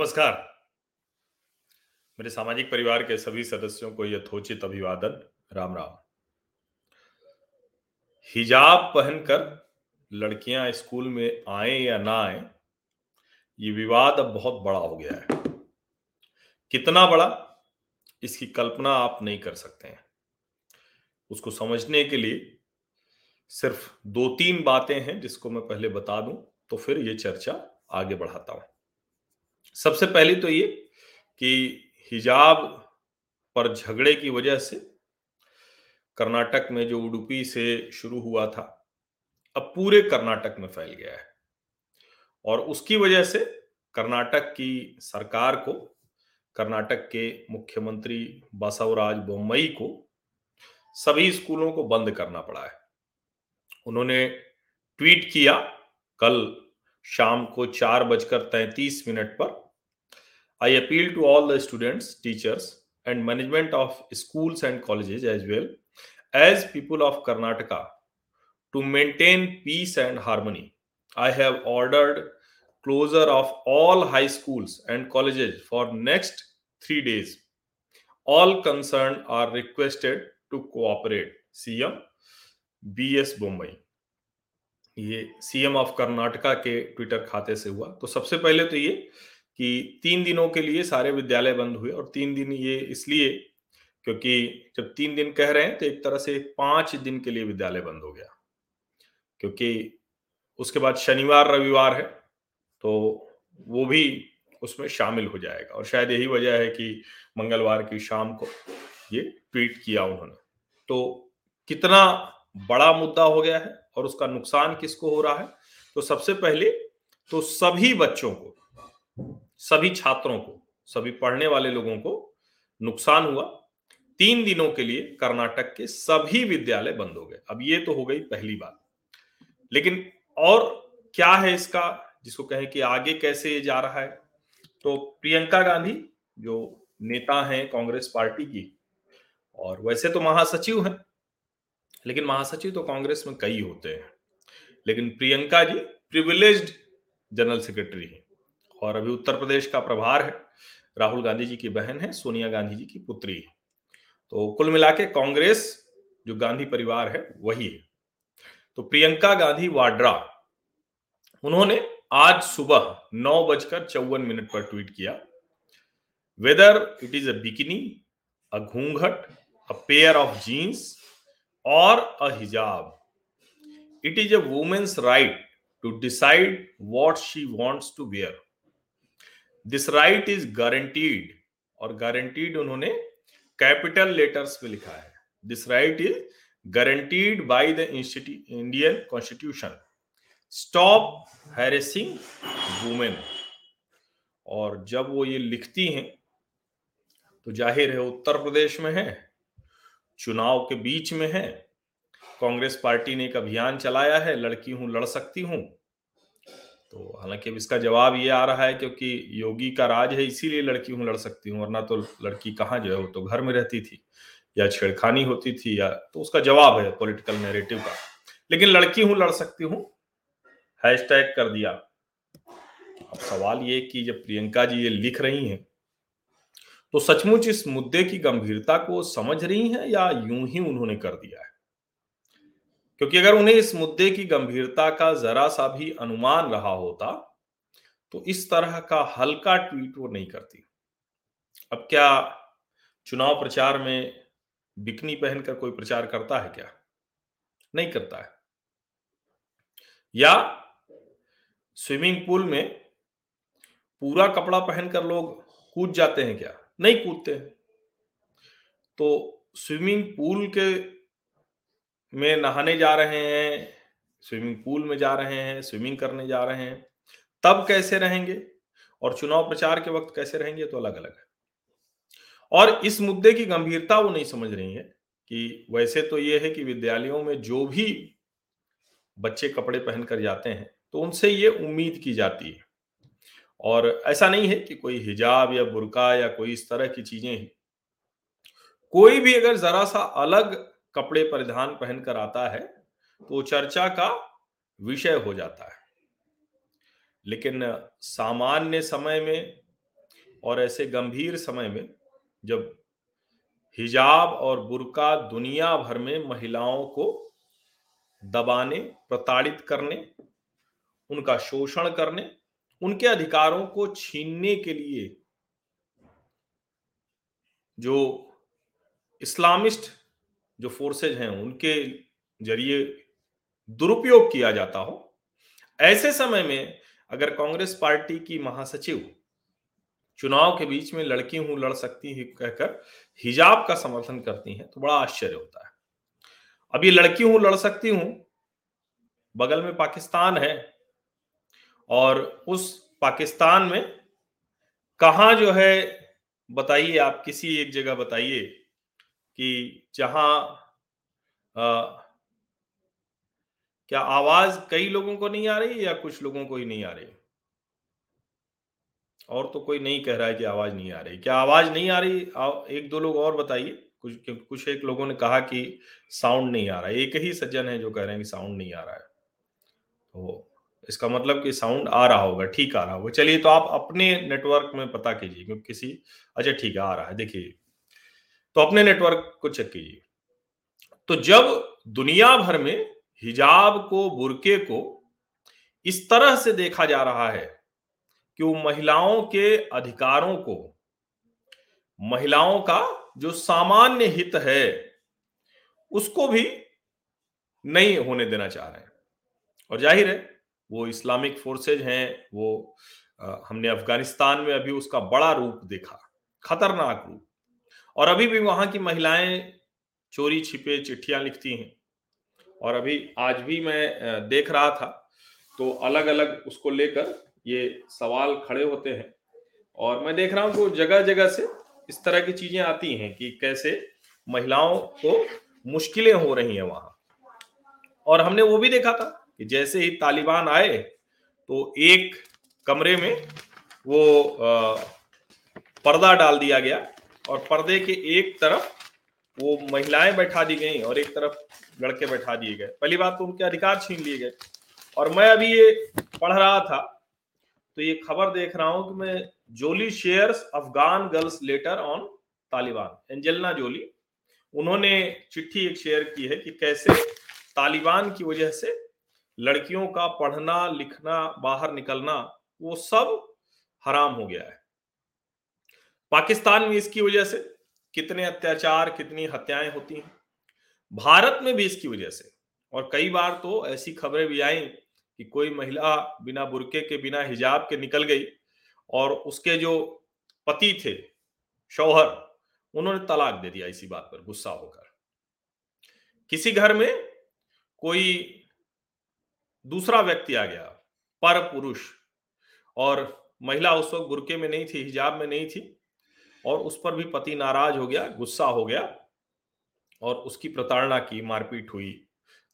नमस्कार। मेरे सामाजिक परिवार के सभी सदस्यों को यथोचित अभिवादन। राम राम। हिजाब पहनकर लड़कियाँ स्कूल में आए या ना आए, ये विवाद अब बहुत बड़ा हो गया है। कितना बड़ा, इसकी कल्पना आप नहीं कर सकते हैं। उसको समझने के लिए सिर्फ़ दो तीन बातें हैं जिसको मैं पहले बता दूँ तो फिर ये चर्चा आगे बढ़ाता हूँ। सबसे पहली तो ये कि हिजाब पर झगड़े की वजह से कर्नाटक में जो उडुपी से शुरू हुआ था, अब पूरे कर्नाटक में फैल गया है। और उसकी वजह से कर्नाटक की सरकार को, कर्नाटक के मुख्यमंत्री बसवराज बोम्मई को सभी स्कूलों को बंद करना पड़ा है। उन्होंने ट्वीट किया कल शाम को चार बजकर तैतीस मिनट पर I appeal to all the students teachers and management of schools and colleges as well as people of Karnataka to maintain peace and harmony I have ordered closure of all high schools and colleges for next 3 days. All concerned are requested to cooperate. Cm bs bombay. ये CM of Karnataka के Twitter खाते से हुआ। तो सबसे पहले तो ये कि तीन दिनों के लिए सारे विद्यालय बंद हुए और तीन दिन ये इसलिए क्योंकि जब तीन दिन कह रहे हैं तो एक तरह से पाँच दिन के लिए विद्यालय बंद हो गया। क्योंकि उसके बाद शनिवार, रविवार है तो वो भी उसमें शामिल हो जाएगा और शायद यही वजह है कि मंगलवार की शाम को ये ट्वीट किया उन्होंने। तो कितना बड़ा मुद्दा हो गया है और उसका नुकसान किसको हो रहा है? तो सबसे पहले तो सभी बच्चों को सभी छात्रों को, सभी पढ़ने वाले लोगों को नुकसान हुआ। तीन दिनों के लिए कर्नाटक के सभी विद्यालय बंद हो गए। अब ये तो हो गई पहली बात। लेकिन और क्या है इसका, जिसको कहें कि आगे कैसे ये जा रहा है? तो प्रियंका गांधी, जो नेता हैं कांग्रेस पार्टी की, और वैसे तो महासचिव हैं, लेकिन महासचिव तो कांग्रेस में कई होते हैं। लेकिन Priyanka ji privileged general secretary हैं। और अभी उत्तर प्रदेश का प्रभार है, राहुल गांधी जी की बहन है, सोनिया गांधी जी की पुत्री है। तो कुल मिला के कांग्रेस, जो गांधी परिवार है, वही है। तो प्रियंका गांधी वाड्रा, उन्होंने आज सुबह नौ बजकर चौवन मिनट पर ट्वीट किया whether it is a bikini a ghunghat a pair of jeans और a hijab it is a women's right to decide what she wants to wear this right is guaranteed और guaranteed उन्होंने capital letters में लिखा है। This right is guaranteed by the Indian constitution stop harassing women और जब वो ये लिखती हैं तो ज़ाहिर है उत्तर प्रदेश में है, चुनाव के बीच में है। कांग्रेस पार्टी ने एक अभियान चलाया है, लड़की हूँ, लड़ सकती हूँ। तो हालाँकि अब इसका जवाब ये आ रहा है क्योंकि योगी का राज है, इसीलिए लड़की हूँ, लड़ सकती हूँ, वरना तो लड़की कहाँ जो है वो तो घर में रहती थी, या छेड़खानी होती थी, या तो उसका जवाब है पॉलिटिकल नैरेटिव का। लेकिन लड़की हूँ, लड़ सकती हूँ हैशटैग कर दिया। अब सवाल ये कि जब प्रियंका जी ये लिख रही हैं तो सचमुच इस मुद्दे की गंभीरता को समझ रही हैं या यूँ ही उन्होंने कर दिया है? क्योंकि अगर उन्हें इस मुद्दे की गंभीरता का जरा सा भी अनुमान रहा होता तो इस तरह का हल्का ट्वीट वो नहीं करती। अब क्या चुनाव प्रचार में बिकनी पहनकर कोई प्रचार करता है क्या? नहीं करता है। या स्विमिंग पूल में पूरा कपड़ा पहनकर लोग कूद जाते हैं क्या? नहीं कूदते। तो स्विमिंग पूल के में नहाने जा रहे हैं, स्विमिंग पूल में जा रहे हैं, स्विमिंग करने जा रहे हैं, तब कैसे रहेंगे और चुनाव प्रचार के वक्त कैसे रहेंगे तो अलग अलग है। और इस मुद्दे की गंभीरता वो नहीं समझ रही है कि वैसे तो ये है कि विद्यालयों में जो भी बच्चे कपड़े पहनकर जाते हैं तो उनसे ये उम्मीद की जाती है। और ऐसा नहीं है कि कोई हिजाब या बुरका या कोई इस तरह की चीज़ें कोई भी अगर जरा सा अलग कपड़े परिधान पहनकर आता है तो चर्चा का विषय हो जाता है। लेकिन सामान्य समय में और ऐसे गंभीर समय में जब हिजाब और बुरका दुनिया भर में महिलाओं को दबाने, प्रताड़ित करने, उनका शोषण करने, उनके अधिकारों को छीनने के लिए जो इस्लामिस्ट जो फोर्सेज हैं, उनके ज़रिए दुरुपयोग किया जाता हो। ऐसे समय में अगर कांग्रेस पार्टी की महासचिव चुनाव के बीच में लड़की हूँ, लड़ सकती है कहकर हिजाब का समर्थन करती हैं तो बड़ा आश्चर्य होता है। अब ये लड़की हूँ, लड़ सकती हूँ, बगल में पाकिस्तान है और उस पाकिस्तान में कहा जो है, बताइए आप किसी एक जगह बताइए कि जहाँ क्या आवाज़ कई लोगों को नहीं आ रही या कुछ लोगों को ही नहीं आ रही? और तो कोई नहीं कह रहा है कि आवाज़ नहीं आ रही। क्या आवाज़ नहीं आ रही? एक दो लोग और बताइए। कुछ कुछ एक लोगों ने कहा कि साउंड नहीं आ रहा है। एक ही सज्जन है जो कह रहे हैं कि साउंड नहीं आ रहा है। तो इसका मतलब कि साउंड आ रहा होगा, ठीक आ रहा होगा। चलिए तो आप अपने नेटवर्क में पता कीजिए, क्योंकि किसी अच्छा ठीक है, आ रहा है। देखिए तो अपने नेटवर्क को चेक कीजिए। तो जब दुनिया भर में हिजाब को बुरके को इस तरह से देखा जा रहा है कि वो महिलाओं के अधिकारों को महिलाओं का जो सामान्य हित है उसको भी नहीं होने देना चाह रहे हैं। और ज़ाहिर है वो इस्लामिक फोर्सेज हैं वो आ, हमने अफ़गानिस्तान में अभी उसका बड़ा रूप देखा खतरनाक रूप। और अभी भी वहाँ की महिलाएँ चोरी छिपे चिट्ठियाँ लिखती हैं। और अभी आज भी मैं देख रहा था तो अलग अलग उसको लेकर ये सवाल खड़े होते हैं। और मैं देख रहा हूँ कि जगह जगह से इस तरह की चीज़ें आती हैं कि कैसे महिलाओं को मुश्किलें हो रही हैं वहाँ। और हमने वो भी देखा था कि जैसे ही तालिबान आए तो एक कमरे में वो पर्दा डाल दिया गया और पर्दे के एक तरफ़ वो महिलाएँ बैठा दी गई और एक तरफ़ लड़के बैठा दिए गए। पहली बात तो उनके अधिकार छीन लिए गए। और मैं अभी ये पढ़ रहा था तो ये खबर देख रहा हूँ कि मैं Jolie shares Afghan girls letter on Taliban Angelina Jolie उन्होंने चिट्ठी एक शेयर की है कि कैसे तालिबान की वजह से लड़कियों का पढ़ना, लिखना, बाहर निकलना, वो सब हराम हो गया है। पाकिस्तान में इसकी वजह से कितने अत्याचार, कितनी हत्याएँ होती हैं। भारत में भी इसकी वजह से। और कई बार तो ऐसी खबरें भी आई कि कोई महिला बिना बुरके के, बिना हिजाब के निकल गई और उसके जो पति थे, शौहर, उन्होंने तलाक दे दिया इसी बात पर, गुस्सा होकर। किसी घर में कोई दूसरा व्यक्ति आ गया, पर पुरुष, और महिला उस वक्त बुरके में नहीं थी, हिजाब में नहीं थी और उस पर भी पति नाराज़ हो गया, गुस्सा हो गया और उसकी प्रताड़ना की मारपीट हुई।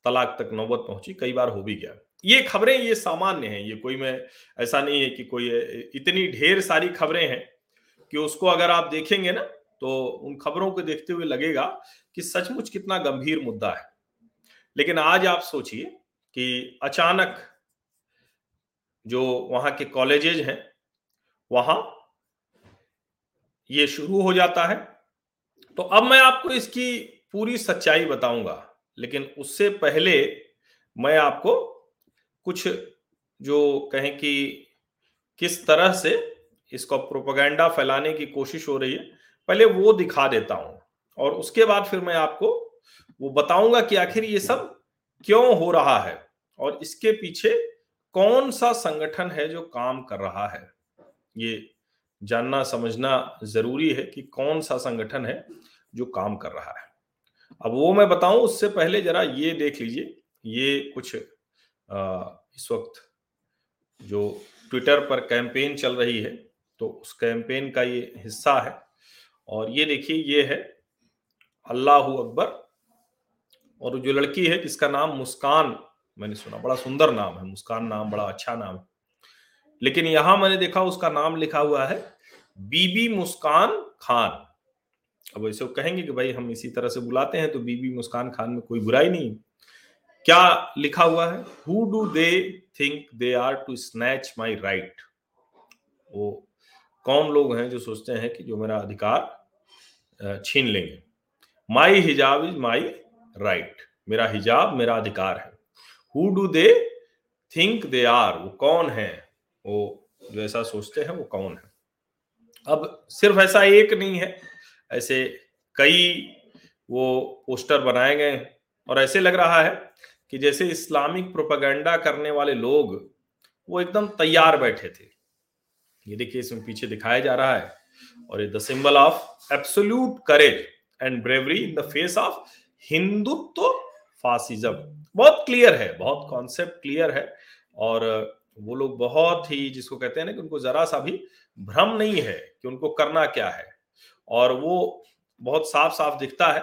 तलाक तक नौबत पहुँची, कई बार हो भी गया। ये खबरें, ये सामान्य हैं, ये कोई में, ऐसा नहीं है कि कोई इतनी ढेर सारी खबरें हैं कि उसको अगर आप देखेंगे ना तो उन खबरों को देखते हुए लगेगा कि सचमुच कितना गंभीर मुद्दा है। लेकिन आज आप सोचिए कि अचानक जो वहाँ के कॉलेजेज हैं, वहाँ ये शुरू हो जाता है। तो अब मैं आपको इसकी पूरी सच्चाई बताऊँगा, लेकिन उससे पहले मैं आपको कुछ जो कहें कि किस तरह से इसको प्रोपागेंडा फैलाने की कोशिश हो रही है, पहले वो दिखा देता हूँ और उसके बाद फिर मैं आपको वो बताऊँगा कि आखिर ये सब क्यों हो रहा है और इसके पीछे कौन सा संगठन है जो काम कर रहा है। ये जानना समझना ज़रूरी है कि कौन सा संगठन है जो काम कर रहा है। अब वो मैं बताऊँ उससे पहले जरा ये देख लीजिए ये कुछ आ, इस वक्त जो ट्विटर पर कैंपेन चल रही है तो उस कैंपेन का ये हिस्सा है। और ये देखिए ये है अल्लाह अकबर और जो लड़की है जिसका नाम मुस्कान मैंने सुना बड़ा सुंदर नाम है मुस्कान नाम बड़ा अच्छा नाम है। लेकिन यहाँ मैंने देखा उसका नाम लिखा हुआ है बीबी मुस्कान खान। अब ऐसे कहेंगे कि भाई हम इसी तरह से बुलाते हैं तो बीबी मुस्कान खान में कोई बुराई नहीं। क्या लिखा हुआ है? Who do they think they are to snatch my right वो कौन लोग हैं जो सोचते हैं कि जो मेरा अधिकार छीन लेंगे? माई हिजाब इज़ माई राइट मेरा हिजाब मेरा अधिकार है। Who do they think they are वो कौन है? वो जो ऐसा सोचते हैं वो कौन है? अब सिर्फ़ ऐसा एक नहीं है, ऐसे कई वो पोस्टर बनाए गए और ऐसे लग रहा है कि जैसे इस्लामिक प्रोपागेंडा करने वाले लोग वो एकदम तैयार बैठे थे। ये देखिए, इसमें पीछे दिखाया जा रहा है और ये the symbol of absolute courage and bravery in the face of Hindutva fascism बहुत क्लियर है, बहुत कॉन्सेप्ट क्लियर है और वो लोग बहुत ही जिसको कहते हैं ना कि उनको जरा सा भी भ्रम नहीं है कि उनको करना क्या है। और वो बहुत साफ़ साफ़ दिखता है।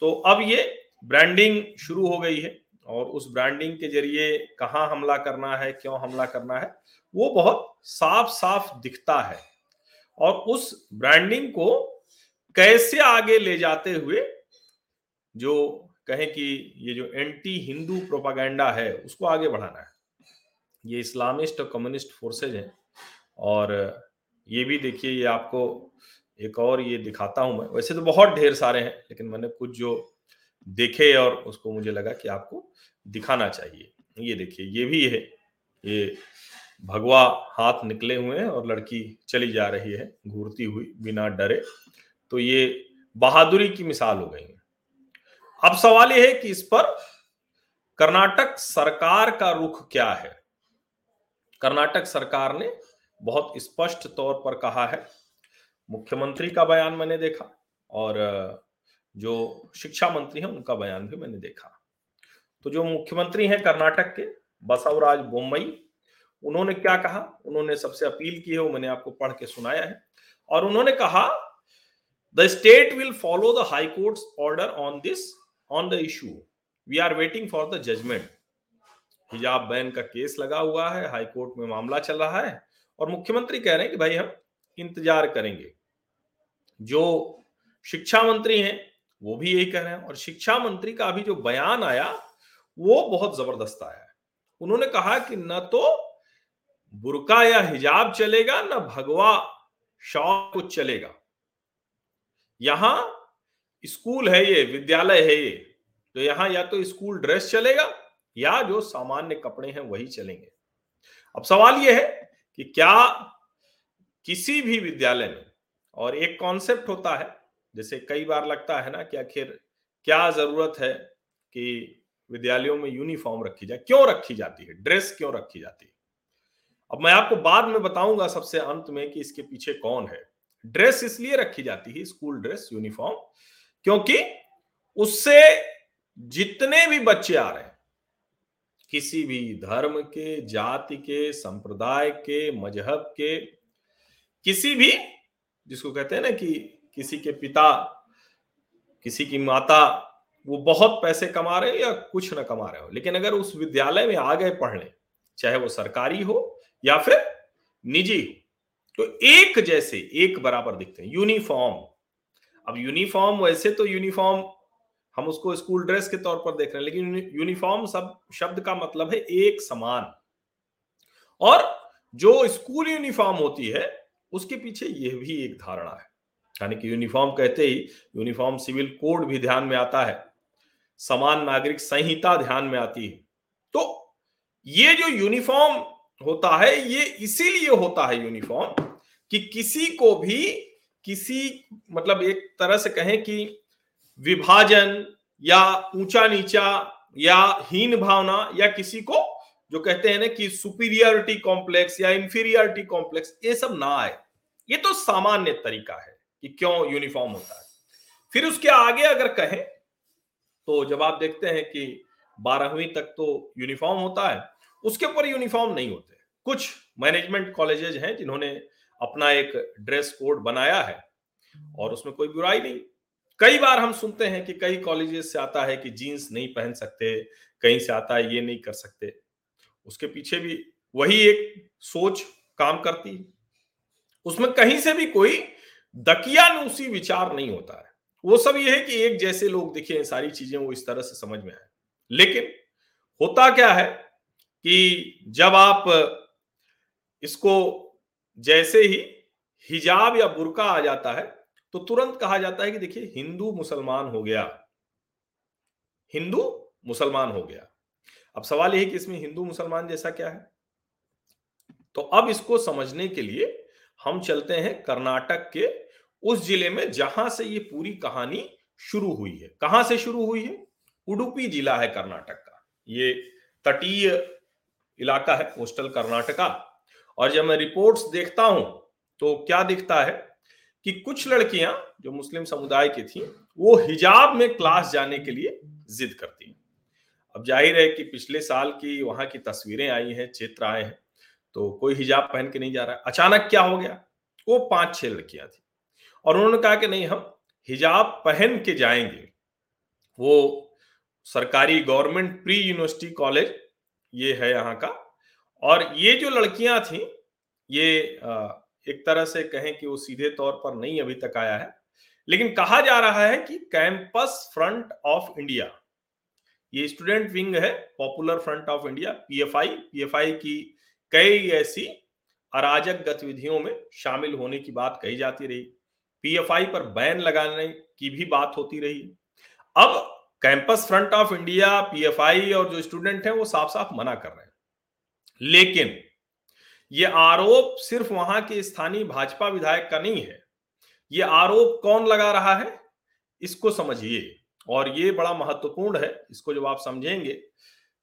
तो अब ये ब्रांडिंग शुरू हो गई है और उस ब्रांडिंग के ज़रिए कहाँ हमला करना है, क्यों हमला करना है, वो बहुत साफ़ साफ़ दिखता है। और उस ब्रांडिंग को कैसे आगे ले जाते हुए जो कहें कि ये जो एंटी हिंदू प्रोपागेंडा है, उसको आगे बढ़ाना है। ये इस्लामिस्ट और कम्युनिस्ट फोर्सेज हैं। और ये भी देखिए, ये आपको एक और ये दिखाता हूँ मैं। वैसे तो बहुत ढेर सारे हैं, लेकिन मैंने कुछ जो देखे और उसको मुझे लगा कि आपको दिखाना चाहिए। ये देखिए, ये भी है। ये भगवा हाथ निकले हुए हैं और लड़की चली जा रही है, घूरती हुई, बिना डरे। तो ये बहादुरी की मिसाल हो गई है। अब सवाल यह है कि इस पर कर्नाटक सरकार का रुख क्या है? कर्नाटक सरकार ने बहुत स्पष्ट तौर पर कहा है। मुख्यमंत्री का बयान मैंने देखा और जो शिक्षा मंत्री हैं उनका बयान भी मैंने देखा। तो जो मुख्यमंत्री हैं कर्नाटक के, बसवराज बोम्बई उन्होंने क्या कहा? उन्होंने सबसे अपील की है, वो मैंने आपको पढ़ के सुनाया है। और उन्होंने कहा, the state will follow the high court order on this, on the issue. We are waiting for the judgement. हिजाब बैन का केस लगा हुआ है, हाई कोर्ट में मामला चल रहा है और मुख्यमंत्री कह रहे हैं कि भाई हम इंतज़ार करेंगे। जो शिक्षा मंत्री हैं, वो भी यही कह रहे हैं और शिक्षा मंत्री का अभी जो बयान आया, वो बहुत ज़बरदस्त आया है। उन्होंने कहा कि न तो बुरका या हिजाब चलेगा, न भगवा शॉल कुछ चलेगा। यहाँ स्कूल है ये, विद्यालय है ये तो यहाँ या तो स्कूल ड्रेस चलेगा या जो सामान्य कपड़े हैं वही चलेंगे। अब सवाल यह है कि क्या किसी भी विद्यालय में, और एक कॉन्सेप्ट होता है, जैसे कई बार लगता है ना कि आखिर क्या ज़रूरत है कि विद्यालयों में यूनिफॉर्म रखी जाए, क्यों रखी जाती है ड्रेस क्यों रखी जाती है? अब मैं आपको बाद में बताऊँगा सबसे अंत में कि इसके पीछे कौन है। ड्रेस इसलिए रखी जाती है स्कूल ड्रेस यूनिफॉर्म क्योंकि उससे जितने भी बच्चे आ रहे हैं किसी भी धर्म के, जाति के, संप्रदाय के, मज़हब के, किसी भी, जिसको कहते हैं ना कि किसी के पिता, किसी की माता, वो बहुत पैसे कमा रहे हो या कुछ ना कमा रहे हो। लेकिन अगर उस विद्यालय में आ गए पढ़ने चाहे वो सरकारी हो या फिर निजी तो एक जैसे, एक बराबर दिखते हैं। यूनिफॉर्म। अब यूनिफॉर्म, वैसे तो यूनिफॉर्म हम उसको स्कूल ड्रेस के तौर पर देख रहे हैं, लेकिन यूनिफॉर्म सब, शब्द का मतलब है एक समान। और जो स्कूल यूनिफॉर्म होती है, उसके पीछे यह भी एक धारणा है। यानी कि यूनिफॉर्म कहते ही, यूनिफॉर्म सिविल कोड भी ध्यान में आता है, समान नागरिक संहिता ध्यान में आती है। तो ये जो यूनिफॉर्म होता है, ये इसीलिए होता है यूनिफॉर्म कि किसी को भी, किसी मतलब एक तरह से कहें कि विभाजन या ऊँचा नीचा या हीन भावना या किसी को जो कहते हैं ना कि सुपीरियरिटी कॉम्प्लेक्स या इंफीरियरिटी कॉम्प्लेक्स ये सब ना आए। ये तो सामान्य तरीका है कि क्यों यूनिफॉर्म होता है। फिर उसके आगे अगर कहें तो जब आप देखते हैं कि बारहवीं तक तो यूनिफॉर्म होता है, उसके ऊपर यूनिफॉर्म नहीं होते। कुछ मैनेजमेंट कॉलेजेज हैं जिन्होंने अपना एक ड्रेस कोड बनाया है और उसमें कोई बुराई नहीं। कई बार हम सुनते हैं कि कई कॉलेजेस से आता है कि जीन्स नहीं पहन सकते, कहीं से आता है, ये नहीं कर सकते। उसके पीछे भी वही एक सोच काम करती है। उसमें कहीं से भी कोई दकियानुसी विचार नहीं होता है। वो सब ये है कि एक जैसे लोग दिखे सारी चीज़ें वो इस तरह से समझ में आए। लेकिन होता क्या है कि जब आप इसको जैसे ही हिजाब या बुरका आ जाता है तो तुरंत कहा जाता है कि देखिए, हिंदू मुसलमान हो गया। हिंदू मुसलमान हो गया। अब सवाल यह कि इसमें हिंदू मुसलमान जैसा क्या है? तो अब इसको समझने के लिए हम चलते हैं कर्नाटक के उस ज़िले में जहाँ से ये पूरी कहानी शुरू हुई है। कहाँ से शुरू हुई है? उडुपी जिला है कर्नाटक का। ये तटीय इलाका है, कोस्टल कर्नाटका। और जब मैं रिपोर्ट्स देखता हूँ तो क्या दिखता है? कि कुछ लड़कियाँ जो मुस्लिम समुदाय की थी, वो हिजाब में क्लास जाने के लिए जिद करती अब ज़ाहिर है कि पिछले साल की वहाँ की तस्वीरें आई हैं, चित्र आए हैं तो कोई हिजाब पहन के नहीं जा रहा है। अचानक क्या हो गया? वो पाँच छह लड़कियाँ थी। और उन्होंने कहा कि नहीं, हम हिजाब पहन के जाएँगे। वो सरकारी गवर्नमेंट प्री यूनिवर्सिटी कॉलेज, ये है यहाँ का। और ये जो लड़कियाँ थी, ये एक तरह से कहें कि वो सीधे तौर पर नहीं अभी तक आया है। लेकिन कहा जा रहा है कि कैंपस फ्रंट ऑफ़ इंडिया, ये स्टूडेंट विंग है, popular front of India, PFI PFI की कई ऐसी अराजक गतिविधियों में शामिल होने की बात कही जाती रही। पीएफआई पर बैन लगाने की भी बात होती रही। अब campus front of India, PFI और जो स्टूडेंट हैं वो साफ़ साफ़ मना कर रहे हैं। लेकिन ये आरोप सिर्फ़ वहाँ के स्थानीय भाजपा विधायक का नहीं है। ये आरोप कौन लगा रहा है? इसको समझिए। और ये बड़ा महत्वपूर्ण है, इसको जब आप समझेंगे।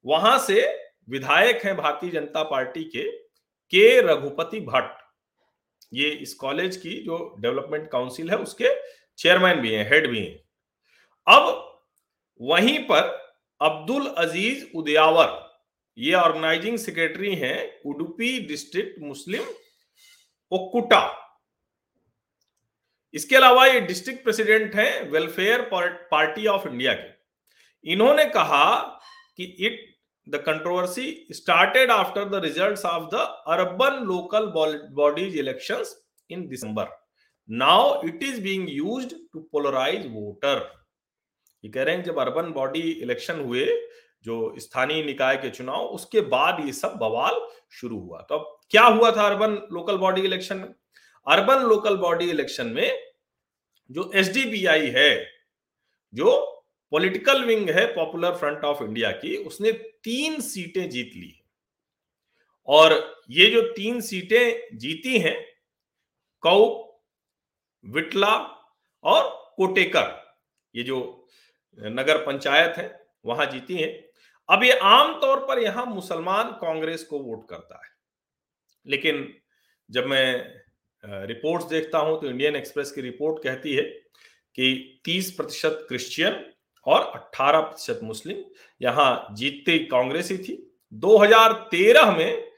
वहाँ से विधायक हैं भारतीय जनता पार्टी के के रघुपति भट्ट। ये इस कॉलेज की जो डेवलपमेंट काउंसिल है, उसके चेयरमैन भी हैं, हेड भी हैं। अब वहीं पर अब्दुल अज़ीज़ उदयावर ये ऑर्गेनाइजिंग सेक्रेटरी हैं उडुपी डिस्ट्रिक्ट मुस्लिम ओकुटा। इसके अलावा ये डिस्ट्रिक्ट प्रेसिडेंट हैं वेलफेयर पार्टी ऑफ़ इंडिया के। इन्होंने कहा कि it, the controversy started after the results of the urban local bodies elections in December. Now it is being used to polarise voter. ये कह रहे हैं जब अर्बन बॉडी इलेक्शन हुए जो स्थानीय निकाय के चुनाव, उसके बाद ये सब बवाल शुरू हुआ। तो अब क्या हुआ था अर्बन लोकल बॉडी इलेक्शन में? अर्बन लोकल बॉडी इलेक्शन में जो एस है, जो पॉलिटिकल विंग है पॉपुलर फ्रंट ऑफ़ इंडिया की, उसने तीन सीटें जीत ली। और ये जो तीन सीटें जीती हैं, कौ, विटला और कोटेकर, ये जो नगर पंचायत है, वहाँ जीती हैं। अब ये आमतौर पर यहाँ मुसलमान कांग्रेस को वोट करता है। लेकिन जब मैं रिपोर्ट्स देखता हूँ तो इंडियन एक्सप्रेस की रिपोर्ट कहती है कि 30 प्रतिशत क्रिश्चियन और 18 प्रतिशत मुस्लिम यहाँ जीतते कांग्रेस ही थी 2013 में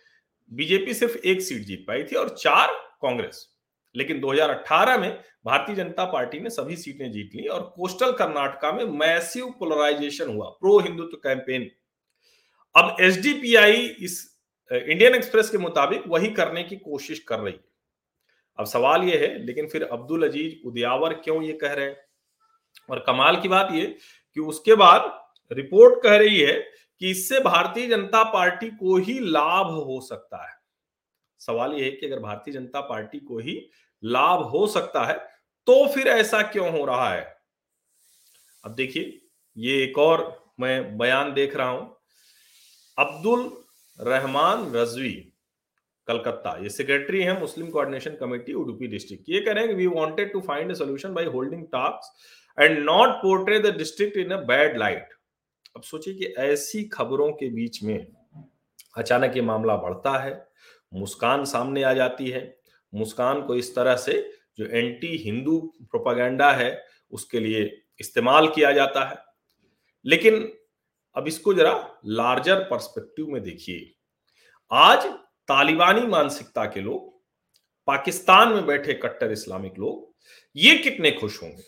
बीजेपी सिर्फ़ एक सीट जीत पाई थी और चार कांग्रेस। लेकिन 2018 में भारतीय जनता पार्टी ने सभी सीटें जीत ली और कोस्टल कर्नाटका में मैसिव पोलराइजेशन हुआ प्रो हिंदुत्व कैंपेन। अब एसडीपीआई इस इंडियन एक्सप्रेस के मुताबिक वही करने की कोशिश कर रही है। अब सवाल यह है, लेकिन फिर अब्दुल अज़ीज़ उदयावर क्यों ये कह रहे हैं? और कमाल की बात ये कि उसके बाद रिपोर्ट कह रही है कि इससे भारतीय जनता पार्टी को ही लाभ हो सकता है। सवाल यह है कि अगर भारतीय जनता पार्टी को ही लाभ हो सकता है तो फिर ऐसा क्यों हो रहा है? अब देखिए, ये एक और मैं बयान देख रहा हूँ। अब्दुल रहमान रजवी कलकत्ता। ये सेक्रेटरी है Muslim coordination committee Udupi district ये कह रहे हैं we wanted to find a solution by holding talks and not portray the district in a bad light अब सोचिए कि ऐसी खबरों के बीच में अचानक ये मामला बढ़ता है, मुस्कान सामने आ जाती है। मुस्कान को इस तरह से जो एंटी हिंदू प्रोपागेंडा है, उसके लिए इस्तेमाल किया जाता है। लेकिन अब इसको जरा लार्जर पर्सपेक्टिव में देखिए। आज तालिबानी मानसिकता के लोग, पाकिस्तान में बैठे कट्टर इस्लामिक लोग, ये कितने खुश होंगे?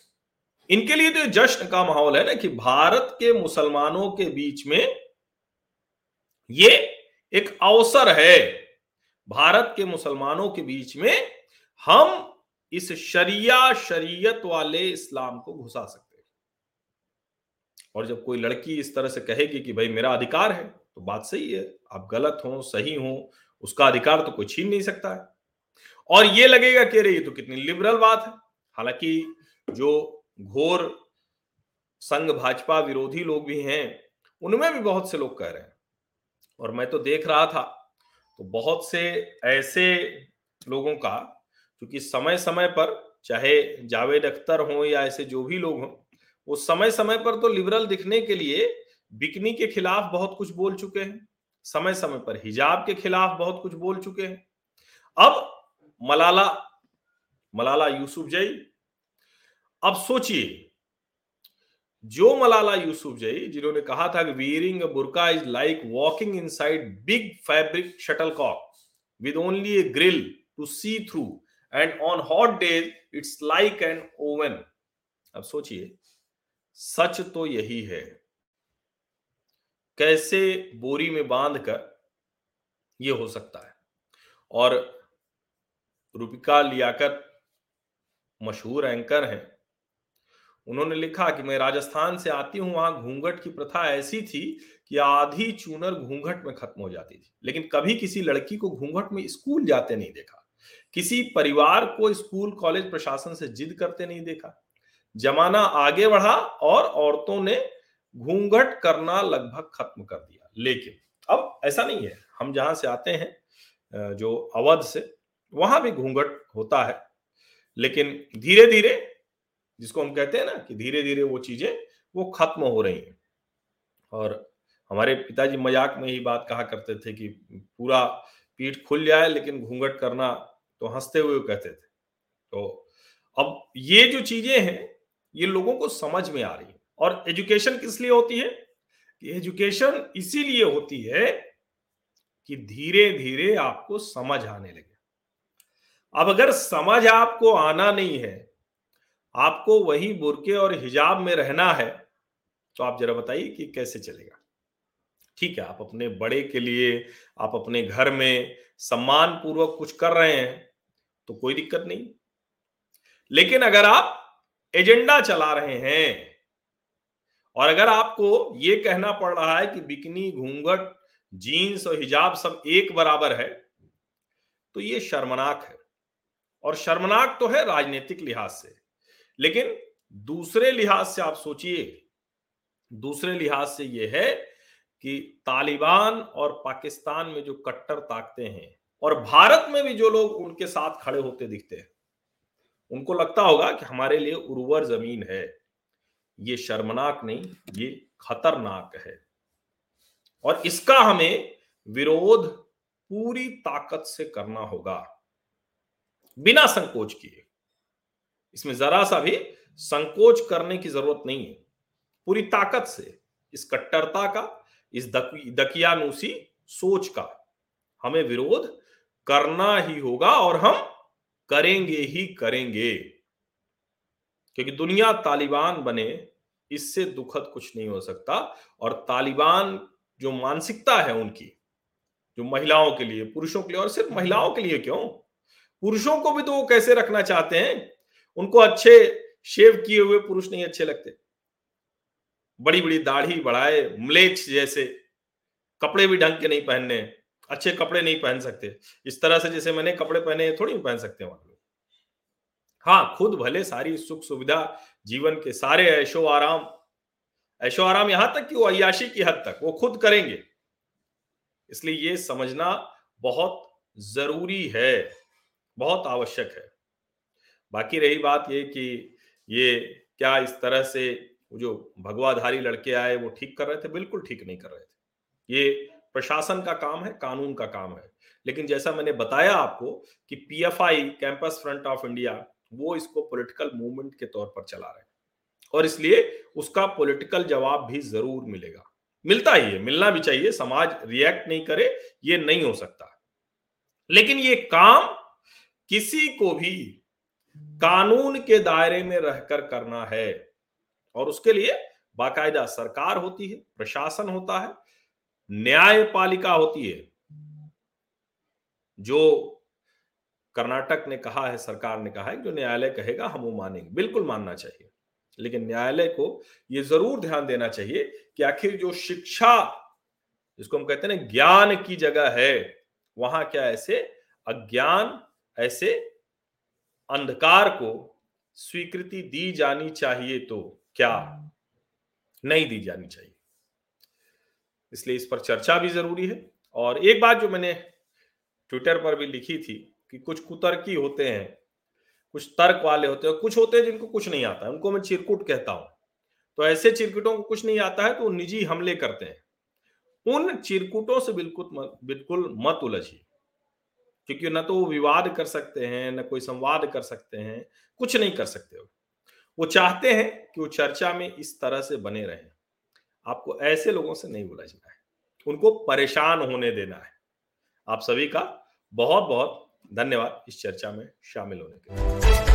इनके लिए तो जश्न का माहौल है ना कि भारत के मुसलमानों के बीच में ये एक अवसर है। भारत के मुसलमानों के बीच में हम इस शरिया शरीयत वाले इस्लाम को घुसा सकते और जब कोई लड़की इस तरह से कहेगी कि भाई मेरा अधिकार है तो बात सही है, आप गलत हो, सही हो, उसका अधिकार तो कोई छीन नहीं सकता है। और ये लगेगा कि ये तो कितनी लिबरल बात है। हालाँकि जो घोर संघ भाजपा विरोधी लोग भी हैं, उनमें भी बहुत से लोग कह रहे हैं। और मैं तो देख रहा था तो बहुत से ऐसे लोगों का, क्योंकि समय समय पर चाहे जावेद अख्तर हो या ऐसे जो भी लोग हों वो समय समय पर तो लिबरल दिखने के लिए बिकनी के खिलाफ बहुत कुछ बोल चुके हैं। समय समय पर हिजाब के खिलाफ बहुत कुछ बोल चुके हैं। अब मलाला मलाला यूसुफ जई, अब सोचिए, जो मलाला यूसुफ जई, जिन्होंने कहा था कि wearing a burqa is like walking inside big fabric shuttlecock with only a grill to see through and on hot days it's like an oven अब सोचिए सच तो यही है। कैसे बोरी में बाँध कर ये हो सकता है? और रूपिका लियाकत मशहूर एंकर हैं। उन्होंने लिखा कि मैं राजस्थान से आती हूँ, वहाँ घूंघट की प्रथा ऐसी थी कि आधी चूनर घूंघट में खत्म हो जाती थी। लेकिन कभी किसी लड़की को घूंघट में स्कूल जाते नहीं देखा। किसी परिवार को स्कूल, कॉलेज, प्रशासन से जिद करते नहीं देखा। जमाना आगे बढ़ा और औरतों ने घूंघट करना लगभग खत्म कर दिया। लेकिन अब ऐसा नहीं है। हम जहाँ से आते हैं जो अवध से, वहाँ भी घूंघट होता है। लेकिन धीरे धीरे जिसको हम कहते हैं ना कि धीरे धीरे वो चीज़ें, वो खत्म हो रही हैं। और हमारे पिताजी मज़ाक में ही बात कहा करते थे कि पूरा पीठ खुल जाए, लेकिन घूंघट करना तो हँसते हुए कहते थे। तो अब ये जो चीज़ें हैं ये लोगों को समझ में आ रही है। और एजुकेशन किस लिए होती है? कि एजुकेशन इसीलिए होती है कि धीरे धीरे आपको समझ आने लगे। अब अगर समझ आपको आना नहीं है, आपको वही बुरके और हिजाब में रहना है तो आप जरा बताइए कि कैसे चलेगा? ठीक है, आप अपने बड़े के लिए, आप अपने घर में सम्मान पूर्वक कुछ कर रहे हैं तो कोई दिक्कत नहीं। लेकिन अगर आप एजेंडा चला रहे हैं। और अगर आपको ये कहना पड़ रहा है कि बिकनी, घूंघट, जीन्स और हिजाब सब एक बराबर है तो ये शर्मनाक है। और शर्मनाक तो है राजनीतिक लिहाज से। लेकिन दूसरे लिहाज से आप सोचिए, दूसरे लिहाज से यह है कि तालिबान और पाकिस्तान में जो कट्टर ताकते हैं और भारत में भी जो लोग उनके साथ खड़े होते दिखते हैं उनको लगता होगा कि हमारे लिए उर्वर ज़मीन है। ये शर्मनाक नहीं, ये खतरनाक है। और इसका हमें विरोध पूरी ताकत से करना होगा। बिना संकोच किए। इसमें जरा सा भी संकोच करने की ज़रूरत नहीं है। पूरी ताकत से, इस कट्टरता का, इस दकियानुसी सोच का हमें विरोध करना ही होगा और हम करेंगे ही करेंगे। क्योंकि दुनिया तालिबान बने, इससे दुखद कुछ नहीं हो सकता। और तालिबान जो मानसिकता है उनकी, जो महिलाओं के लिए, पुरुषों के लिए, और सिर्फ़ महिलाओं के लिए क्यों? पुरुषों को भी तो वो कैसे रखना चाहते हैं? उनको अच्छे शेव किए हुए पुरुष नहीं अच्छे लगते। बड़ी बड़ी दाढ़ी बढ़ाए मलेच जैसे कपड़े भी ढंग के नहीं पहनने। अच्छे कपड़े नहीं पहन सकते। इस तरह से जैसे मैंने कपड़े पहने, थोड़ी पहन सकते लोग। हाँ खुद भले सारी सुख सुविधा, जीवन के सारे ऐशो आराम ऐशो आराम यहाँ तक कि वो अयाशी की हद तक, वो खुद करेंगे। इसलिए ये समझना बहुत ज़रूरी है, बहुत आवश्यक है। बाकी रही बात ये कि ये क्या इस तरह से जो भगवाधारी लड़के आए, वो ठीक कर रहे थे? बिल्कुल ठीक नहीं कर रहे थे। ये प्रशासन का काम है, कानून का काम है। लेकिन जैसा मैंने बताया आपको कि PFI campus front of India वो इसको पॉलिटिकल मूवमेंट के तौर पर चला रहे हैं। और इसलिए उसका पॉलिटिकल जवाब भी ज़रूर मिलेगा। मिलता ही है, मिलना भी चाहिए, समाज रिएक्ट नहीं करे, ये नहीं हो सकता। लेकिन ये काम किसी को भी कानून के दायरे में रहकर करना है। और उसके लिए बाकायदा सरकार होती है, प्रशासन होता है न्यायपालिका होती है। जो कर्नाटक ने कहा है, सरकार ने कहा है, जो न्यायालय कहेगा, हम वो मानेंगे। बिल्कुल मानना चाहिए। लेकिन न्यायालय को यह ज़रूर ध्यान देना चाहिए कि आखिर जो शिक्षा, जिसको हम कहते हैं ना, ज्ञान की जगह है, वहाँ क्या ऐसे अज्ञान, ऐसे अंधकार को स्वीकृति दी जानी चाहिए तो क्या? नहीं दी जानी चाहिए। इसलिए इस पर चर्चा भी ज़रूरी है। और एक बात जो मैंने ट्विटर पर भी लिखी थी कि कुछ कुतर्की होते हैं, कुछ तर्क वाले होते हैं कुछ होते हैं जिनको कुछ नहीं आता उनको मैं चिरकुट कहता हूँ। तो ऐसे चिरकुटों को कुछ नहीं आता है तो निजी हमले करते हैं। उन चिरकुटों से बिल्कुल बिल्कुल मत उलझिए। क्योंकि न तो वो विवाद कर सकते हैं, न कोई संवाद कर सकते हैं, कुछ नहीं कर सकते हो वो चाहते हैं कि वो चर्चा में इस तरह से बने रहें। आपको ऐसे लोगों से नहीं उलझना है। उनको परेशान होने देना है। आप सभी का बहुत बहुत धन्यवाद इस चर्चा में शामिल होने के लिए।